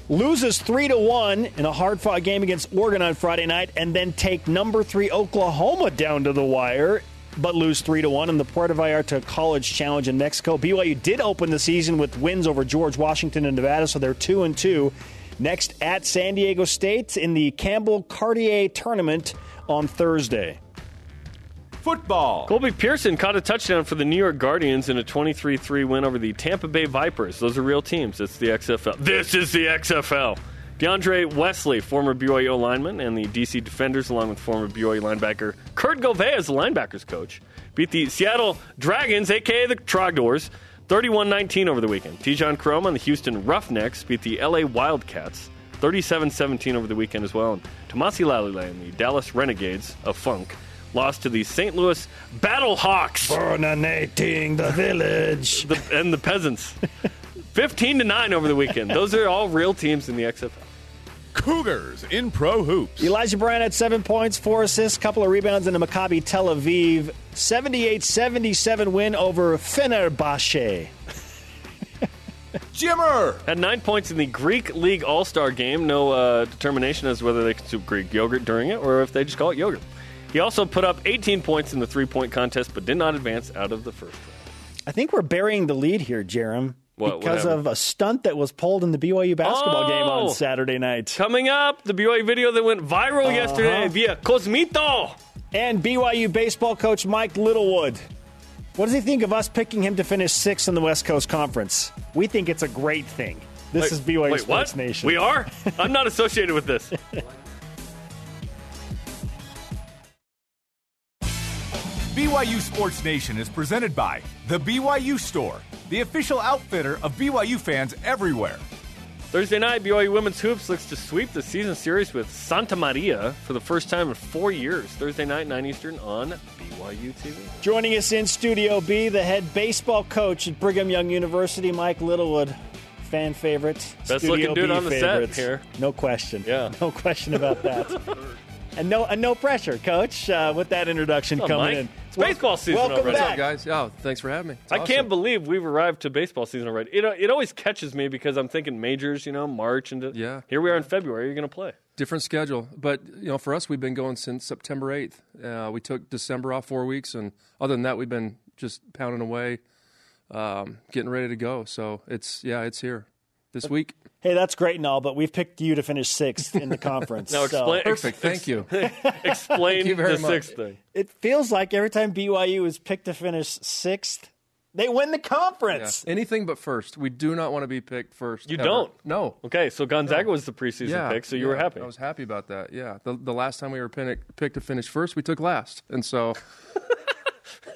A: Loses three to one in a hard fought game against Oregon on Friday night, and then take number three Oklahoma down to the wire. but lose 3 to 1 in the Puerto Vallarta College Challenge in Mexico. BYU did open the season with wins over George Washington and Nevada, so they're 2 and 2. Next at San Diego State in the Campbell Cartier tournament on Thursday.
C: Football.
B: Colby Pearson caught a touchdown for the New York Guardians in a 23 3 win over the Tampa Bay Vipers. Those are real teams. It's the XFL. This is the XFL. DeAndre Wesley, former BYU lineman, and the DC Defenders, along with former BYU linebacker Kurt Gouveia as the linebackers coach, beat the Seattle Dragons, aka the Trogdors, 31 19 over the weekend. Tejan Koroma and the Houston Roughnecks beat the LA Wildcats 37 17 over the weekend as well. And Tomasi Laulile and the Dallas Renegades of Funk lost to the St. Louis Battlehawks
A: Burninating the village.
B: the, and the Peasants. 15 to 9 over the weekend. Those are all real teams in the XFL.
C: Cougars in pro hoops.
A: Elijah Bryant had seven points, four assists, couple of rebounds in the Maccabi Tel Aviv 78 77 win over Fenerbahce. [laughs]
C: Jimmer.
B: Had nine points in the Greek League All Star game. No uh, determination as to whether they consume Greek yogurt during it or if they just call it yogurt. He also put up 18 points in the three point contest, but did not advance out of the first round.
A: I think we're burying the lead here, Jarom,
B: What-
A: because of a stunt that was pulled in the BYU basketball oh! game
B: Oh!
A: on Saturday night.
B: Coming up, the BYU video that went viral uh-huh. yesterday via Cosmito.
A: And BYU baseball coach Mike Littlewood. What does he think of us picking him to finish sixth in the West Coast Conference? We think it's a great thing. This
B: Wait,
A: is BYU
B: wait,
A: Sports
B: what?
A: Nation.
B: We are? I'm not associated with this. [laughs]
C: BYU Sports Nation is presented by The BYU Store, the official outfitter of BYU fans everywhere.
B: Thursday night, BYU Women's Hoops looks to sweep the season series with Santa Maria for the first time in four years. Thursday night, 9 Eastern on BYU TV.
A: Joining us in Studio B, the head baseball coach at Brigham Young University, Mike Littlewood. Fan favorite.
B: Best
A: Studio
B: looking dude
A: B
B: on the set
A: favorites.
B: here.
A: No question.
B: Yeah.
A: No question about that. [laughs] and no and no pressure, coach, uh, with that introduction
B: What's up,
A: coming
B: Mike?
A: in.
B: It's baseball season
A: welcome
B: already.
A: back.
B: What's up,
G: guys. Yeah, thanks for having me. It's
B: I
G: awesome.
B: can't believe we've arrived to baseball season already. It, it always catches me because I'm thinking majors, you know, March and
G: Yeah.
B: here we are in February. You're going to play.
G: different schedule, but you know, for us, we've been going since September eighth. Uh, we took December off four weeks, and other than that, we've been just pounding away, um, getting ready to go. So it's yeah, it's here this week.
A: Hey, that's great and all, but we've picked you to finish sixth in the [laughs] conference.
B: Now
A: so
B: explain.
G: Perfect. Thank you. [laughs]
B: explain
G: you very
B: the
G: much.
B: sixth thing.
A: it feels like every time BYU is picked to finish sixth, they win the conference.
G: Anything but first. We do not want to be picked first.
B: You
G: ever.
B: don't?
G: No.
B: Okay, so Gonzaga was the preseason
G: Yeah,
B: pick, so you were happy.
G: I was happy about that. Yeah, the, the last time we were pin- picked to finish first, we took last, and so [laughs]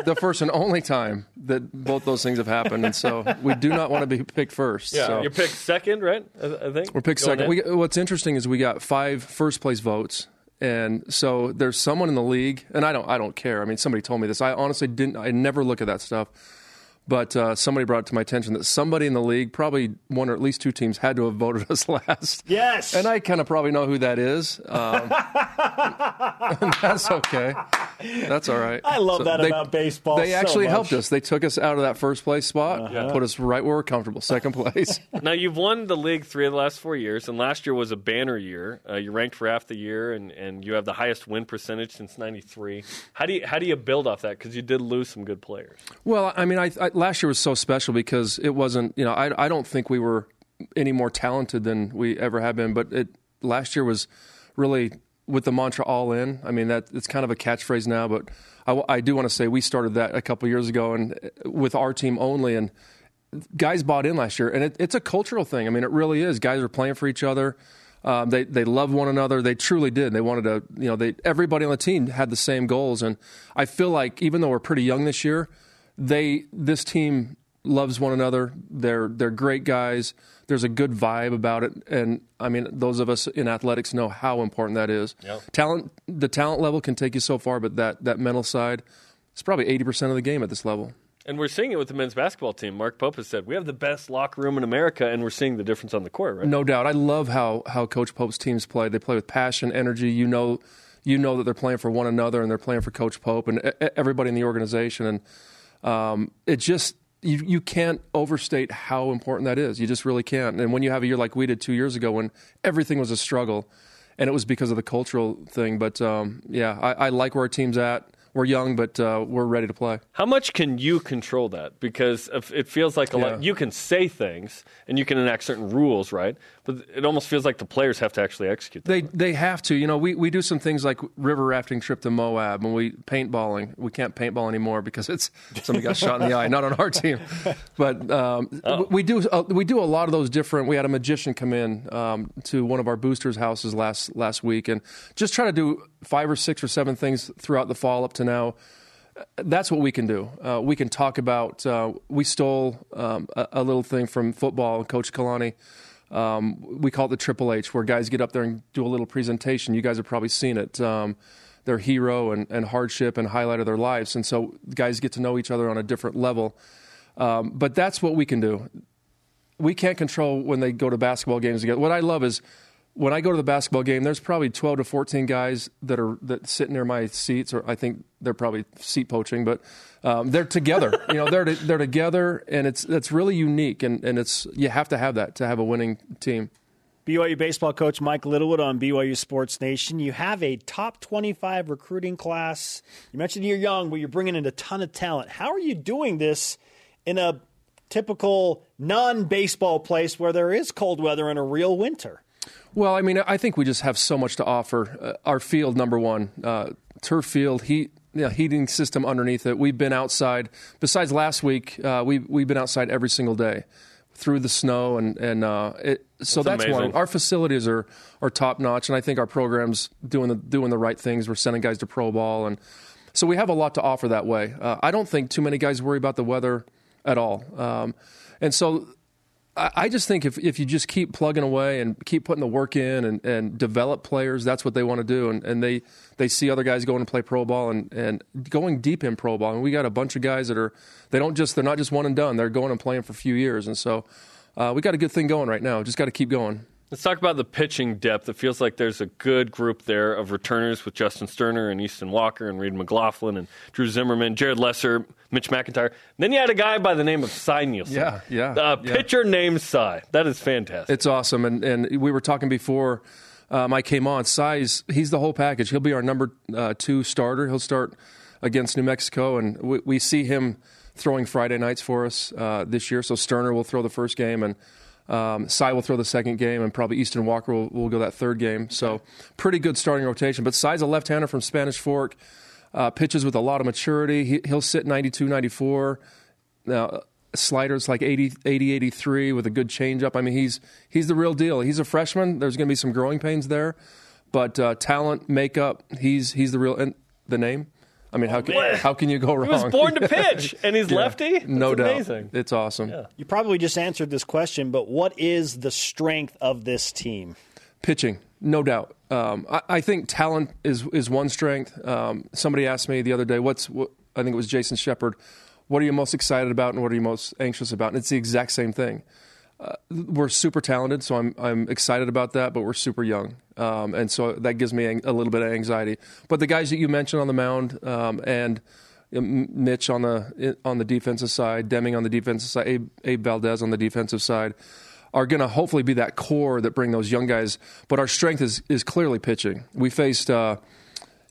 G: the first and only time that both those things have happened, and so we do not want to be picked first.
B: yeah,
G: so.
B: you picked second, right? I, I think
G: We're picked
B: Going
G: second. We, what's interesting is we got five first place votes, and so there's someone in the league, and I don't, I don't care. I mean, somebody told me this. I honestly didn't. I never look at that stuff. But uh, somebody brought it to my attention that somebody in the league, probably one or at least two teams, had to have voted us [laughs] last.
A: Yes.
G: And I kind of probably know who that is. Um, [laughs] that's okay. That's all right.
A: I love that about baseball
G: They
A: so
G: actually
A: much.
G: helped us. They took us out of that first place spot,
B: Uh-huh.
G: put us right where we're comfortable, second place. [laughs]
B: Now you've won the league three of the last four years, and last year was a banner year. Uh, you ranked for half the year, and, and you have the highest win percentage since '93. How do you how do you build off that? Because you did lose some good players.
G: Well, I mean, I, I, last year was so special because it wasn't. You know, I, I don't think we were any more talented than we ever have been. But it last year was really with the mantra "all in." I mean, that it's kind of a catchphrase now, but I, I do want to say we started that a couple years ago, and uh, with our team only, and guys bought in last year, and it, it's a cultural thing. I mean, it really is. Guys are playing for each other. Um, they they love one another. They truly did. They wanted to. You know, they everybody on the team had the same goals, and I feel like even though we're pretty young this year, they this team loves one another. They're they're great guys. There's a good vibe about it, and I mean, those of us in athletics know how important that is. Talent, the talent level can take you so far, but that that mental side, it's probably eighty percent of the game at this level.
B: And we're seeing it with the men's basketball team. Mark Pope has said we have the best locker room in America, and we're seeing the difference on the court. Right?
G: No doubt. I love how how Coach Pope's teams play. They play with passion, energy. You know, you know that they're playing for one another and they're playing for Coach Pope and everybody in the organization. And um, it just you you can't overstate how important that is. You just really can't. And when you have a year like we did two years ago, when everything was a struggle, and it was because of the cultural thing. But um, yeah, I, I like where our team's at. We're young, but uh, we're ready to play.
B: How much can you control that? Because it feels like a
G: Yeah.
B: lot. You can say things and you can enact certain rules, right? But it almost feels like the players have to actually execute. Them.
G: They they have to. You know, we, we do some things like river rafting trip to Moab, and we paintballing. We can't paintball anymore because it's somebody got shot in the eye. Not on our team, but um, we do uh, we do a lot of those different. We had a magician come in um, to one of our boosters' houses last last week, and just try to do five or six or seven things throughout the fall up to now. That's what we can do. Uh, we can talk about. Uh, we stole um, a, a little thing from football. And Coach Kalani um, we call it the Triple H, where guys get up there and do a little presentation. You guys have probably seen it. Um, their hero and, and hardship and highlight of their lives. And so guys get to know each other on a different level. Um, but that's what we can do. We can't control when they go to basketball games together. What I love is when I go to the basketball game, there's probably 12 to 14 guys that are that sit near my seats, or I think they're probably seat poaching, but um, they're together. [laughs] you know, they're they're together, and it's that's really unique, and, and it's you have to have that to have a winning team.
A: BYU baseball coach Mike Littlewood on BYU Sports Nation. You have a top 25 recruiting class. You mentioned you're young, but you're bringing in a ton of talent. How are you doing this in a typical non baseball place where there is cold weather and a real winter?
G: Well, I mean, I think we just have so much to offer. Uh, our field, number one, uh, turf field, heat, you know, heating system underneath it. We've been outside. Besides last week, uh, we we've been outside every single day through the snow, and and uh, it, so
B: That's
G: that's, one. Our facilities are are top notch, and I think our programs doing the doing the right things. We're sending guys to pro ball, and so we have a lot to offer that way. Uh, I don't think too many guys worry about the weather at all, um, and so I just think if, if you just keep plugging away and keep putting the work in and, and develop players, that's what they want to do. And, and they, they see other guys going to play pro ball and, and going deep in pro ball. And we got a bunch of guys that are, they don't just, they're not just one and done. They're going and playing for a few years. And so uh, we got a good thing going right now. Just got to keep going.
B: Let's talk about the pitching depth. It feels like there's a good group there of returners with Justin Sterner and Easton Walker and Reed McLaughlin and Drew Zimmerman, Jared Lesser, Mitch McIntyre. then you had a guy by the name of Cy Nielsen.
G: Yeah, yeah,
B: A
G: yeah.
B: pitcher named Cy. That is fantastic.
G: It's awesome. And, and we were talking before um, I came on. Cy's, he's the whole package. He'll be our number uh, two starter. He'll start against New Mexico, and we, we see him throwing Friday nights for us uh, this year. So Sterner will throw the first game, and um, Cy will throw the second game, and probably Easton Walker will, will go that third game. So pretty good starting rotation. But Cy's a left-hander from Spanish Fork. Uh, pitches with a lot of maturity. He, he'll sit 92, 94. Now, sliders like 80, 80, 83 with a good changeup. I mean, he's he's the real deal. He's a freshman. There's going to be some growing pains there, but uh, talent, makeup, he's he's the real. And the name, I mean, how can
B: man.
G: how can you go wrong?
B: he was born to [laughs] pitch, and he's lefty. That's
G: no doubt.
B: amazing.
G: It's awesome.
A: You probably just answered this question, but what is the strength of this team?
G: Pitching, no doubt. Um, I, I think talent is is one strength. Um, somebody asked me the other day, "What's what?" I think it was Jason Shepard. What are you most excited about, and what are you most anxious about? And it's the exact same thing. Uh, we're super talented, so I'm I'm excited about that. But we're super young, um, and so that gives me a little bit of anxiety. But the guys that you mentioned on the mound um, and Mitch on the on the defensive side, Deming on the defensive side, Abe, Abe Valdez on the defensive side, are going to hopefully be that core that bring those young guys. But our strength is is clearly pitching. We faced. Uh,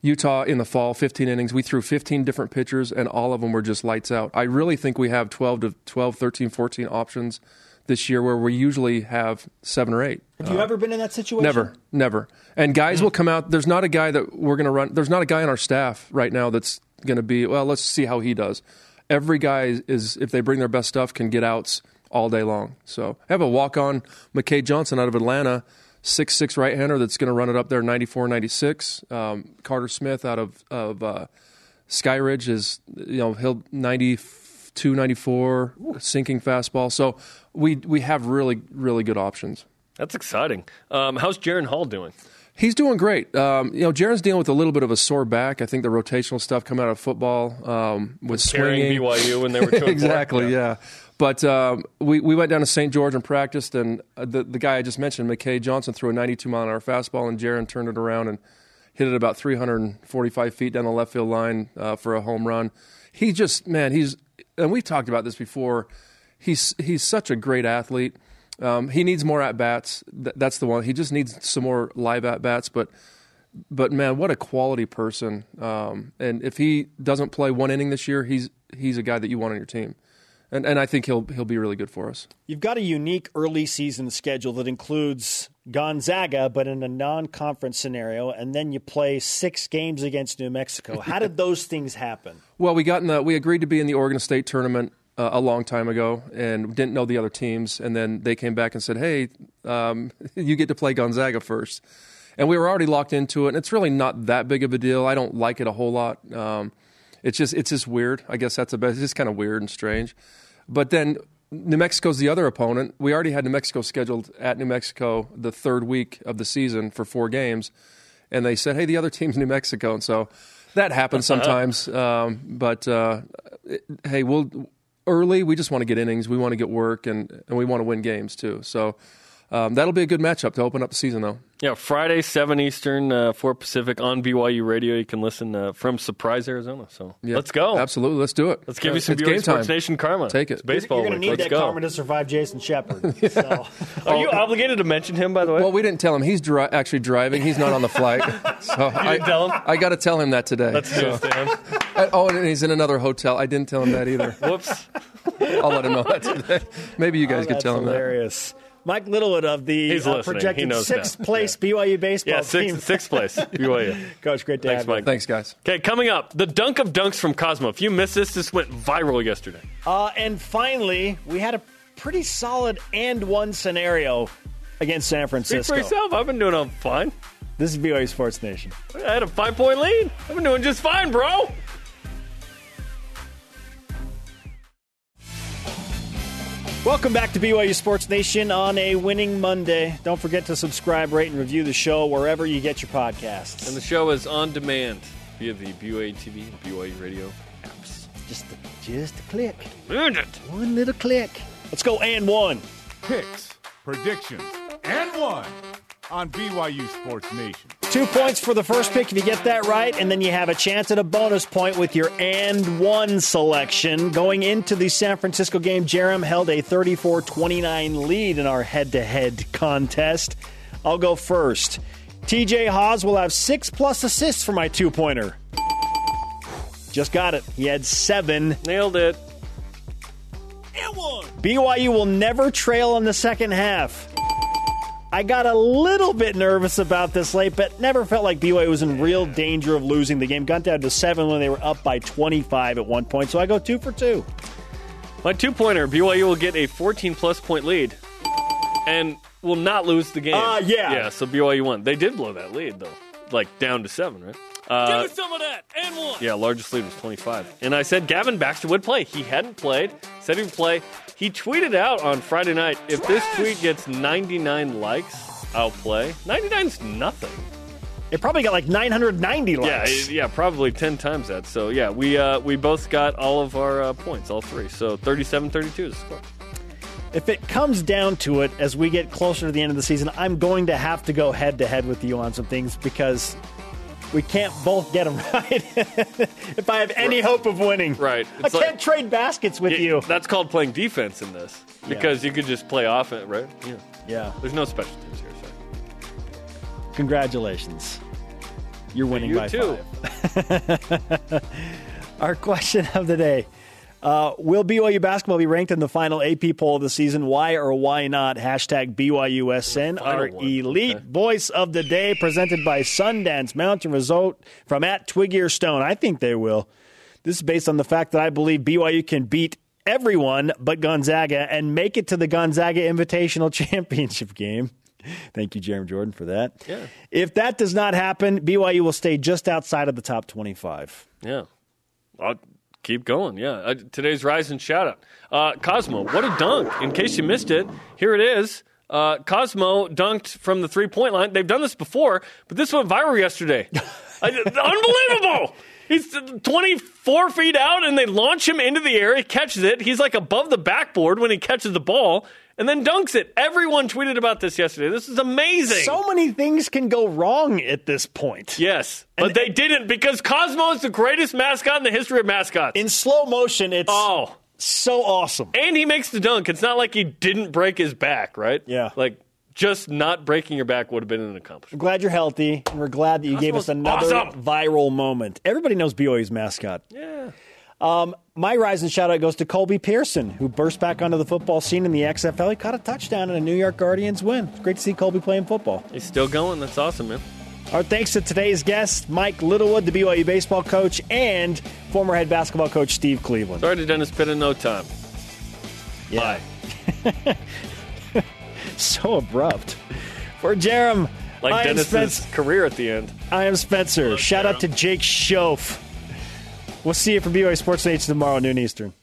G: Utah in the fall, 15 innings. We threw 15 different pitchers, and all of them were just lights out. I really think we have 12 to 12, 13, 14 options this year where we usually have seven or eight.
A: Have you ever been in that situation?
G: Never, never. And guys will come out. There's not a guy that we're going to run. There's not a guy on our staff right now that's going to be. Well, let's see how he does. Every guy is, if they bring their best stuff, can get outs all day long. So I have a walk on McKay Johnson out of Atlanta, six six right hander that's going to run it up there 94, 96. Um, Carter Smith out of of uh, Skyridge is you know he'll 92, 94 sinking fastball. So we we have really really good options.
B: That's exciting. Um, how's Jaron Hall doing?
G: He's doing great. Um, you know, Jaron's dealing with a little bit of a sore back. I think the rotational stuff coming out of football um, with swinging.
B: BYU when they were [laughs]
G: exactly, yeah. But um, we we went down to St. George and practiced, and uh, the the guy I just mentioned, McKay Johnson, threw a 92 mile an hour fastball, and Jaron turned it around and hit it about 345 feet down the left field line uh, for a home run. He just man, he's and we've talked about this before. He's he's such a great athlete. Um, he needs more at bats. Th- that's the one. He just needs some more live at bats. But but man, what a quality person! Um, and if he doesn't play one inning this year, he's he's a guy that you want on your team, and and I think he'll he'll be really good for us.
A: You've got a unique early season schedule that includes Gonzaga, but in a non-conference scenario, and then you play six games against New Mexico. [laughs] How did those things happen?
G: Well, we got in the we agreed to be in the Oregon State tournament uh, a long time ago, and didn't know the other teams, and then they came back and said, "Hey, um, [laughs] you get to play Gonzaga first. and we were already locked into it. And it's really not that big of a deal. I don't like it a whole lot. Um, it's just it's just weird. I guess that's the best. It's just kind of weird and strange. But then New Mexico's the other opponent. We already had New Mexico scheduled at New Mexico the third week of the season for four games, and they said, "Hey, the other [laughs] team's New Mexico," and so that happens sometimes. um, but uh, it, hey, we'll early. We just want to get innings. We want to get work, and and we want to win games too. So. Um, that'll be a good matchup to open up the season, though.
B: Yeah, Friday, 7 Eastern, uh, 4 Pacific on BYU Radio. You can listen uh, from Surprise, Arizona. So
G: Yeah,
B: let's go.
G: Absolutely, let's do it.
B: Let's give you some
G: It's
B: BYU
G: game
B: Sports
G: time.
B: Nation karma.
G: Take it.
B: It's baseball
A: You're going to need
B: Let's
A: that
B: go.
A: karma to survive Jason Shepard. [laughs] So.
B: Are you obligated to mention him, by the way?
G: Well, we didn't tell him he's dri- actually driving. He's not on the flight, [laughs] so I
B: didn't tell him?
G: I got to tell him that today.
B: Let's do it to him.
G: Uh, oh, and he's in another hotel. I didn't tell him that either.
B: Whoops.
G: I'll let him know that today. Maybe you guys could
A: That's
G: tell him that.
A: hilarious. Mike Littlewood of the uh, projected sixth
B: that.
A: place BYU baseball
B: Yeah,
A: team.
B: sixth, sixth place. [laughs] BYU.
A: Coach, great to
B: Thanks,
A: have you.
B: Mike.
G: that. Thanks, guys.
B: Okay, coming up, the dunk of dunks from Cosmo. If you missed this, this went viral yesterday.
A: Uh, and finally, we had a pretty solid and one scenario against San Francisco.
B: Speak
A: Francisco.
B: for yourself. I've been doing all fine.
A: This is BYU Sports Nation.
B: I had a five point lead. I've been doing just fine, bro.
A: Welcome back to BYU Sports Nation on a winning Monday. Don't forget to subscribe, rate, and review the show wherever you get your podcasts.
B: And the show is on demand via the BYU TV and BYU Radio apps.
A: just, a, just a click,
B: Earned it.
A: one little click. Let's go and one.
C: Picks, predictions, and one on BYU Sports Nation.
A: Two points for the first pick if you get that right, and then you have a chance at a bonus point with your and one selection. Going into the San Francisco game, Jarom held a 34 29 lead in our head to head contest. I'll go first. TJ Haws will have six plus assists for my two pointer. Just got it. He had seven.
B: Nailed it. And one.
A: BYU will never trail in the second half. I got a little bit nervous about this late, but never felt like BYU was in real danger of losing the game. Got down to seven when they were up by 25 at one point, so I go two for two.
B: My two pointer, BYU will get a 14 plus point lead and will not lose the game.
A: Ah, yeah.
B: Yeah, so BYU won. They did blow that lead, though. Like down to seven, right? Uh,
D: Give us some of that and one.
B: yeah, largest lead was 25. And I said Gavin Baxter would play. He hadn't played, said he would play. He tweeted out on Friday night if this tweet gets 99 likes, I'll play. 99's nothing.
A: It probably got like 990 likes.
B: Yeah, yeah, probably 10 times that. So, yeah, we uh, we both got all of our uh, points, all three. So 37 32 is the score.
A: If it comes down to it, as we get closer to the end of the season, I'm going to have to go head to head with you on some things because we can't both get them [laughs] right. [laughs] if I have any hope of winning,
B: Right.
A: I
B: It's like-
A: can't trade baskets with
B: Yeah,
A: you.
B: That's called playing defense in this because you could just play offense, right? Yeah.
A: Yeah.
B: There's no special teams here. Sorry.
A: Congratulations. You're winning
B: You
A: by
B: too.
A: five. [laughs] Our question of the day. Uh, will BYU basketball be ranked in the final AP poll of the season? Why or why not? Hashtag BYUSN. Our elite
B: Okay.
A: voice of the day presented by Sundance Mountain Resort from at Twiggy or Stone. I think they will. This is based on the fact that I believe BYU can beat everyone but Gonzaga and make it to the Gonzaga Invitational [laughs] Championship game. Thank you, Jeremy Jordan, for that.
B: Yeah.
A: If that does not happen, BYU will stay just outside of the top 25.
B: Yeah. I'll keep going. Yeah. Uh, today's rise and shout out. Uh, Cosmo, what a dunk. In case you missed it, here it is. Uh, Cosmo dunked from the three point line. They've done this before, but this went viral yesterday. [laughs] Unbelievable. He's 24 feet out, and they launch him into the air. He catches it. He's like above the backboard when he catches the ball, and then dunks it. Everyone tweeted about this yesterday. This is amazing.
A: So many things can go wrong at this point.
B: yes, but they didn't because Cosmo is the greatest mascot in the history of mascots.
A: In slow motion, it's
B: oh,
A: so awesome.
B: and he makes the dunk. It's not like he didn't break his back, right?
A: Yeah.
B: Like just not breaking your back would have been an accomplishment.
A: glad you're healthy, and we're glad that you gave us another
B: awesome.
A: viral moment. Everybody knows BYU's mascot.
B: Yeah.
A: Um, my rising shout out goes to Colby Pearson, who burst back onto the football scene in the XFL. He caught a touchdown in a New York Guardians win. It's great to see Colby playing football.
B: He's still going. That's awesome, man.
A: Our thanks to today's guest, Mike Littlewood, the BYU baseball coach, and former head basketball coach Steve Cleveland.
B: Sorry to Dennis Pitt in no time.
A: Yeah. [laughs] so abrupt. For Jarom,
B: Like
A: I
B: Dennis's career at the end.
A: I am Spencer. Shout out to Jake Schoaf. We'll see you for BYU Sports Nation tomorrow, noon Eastern.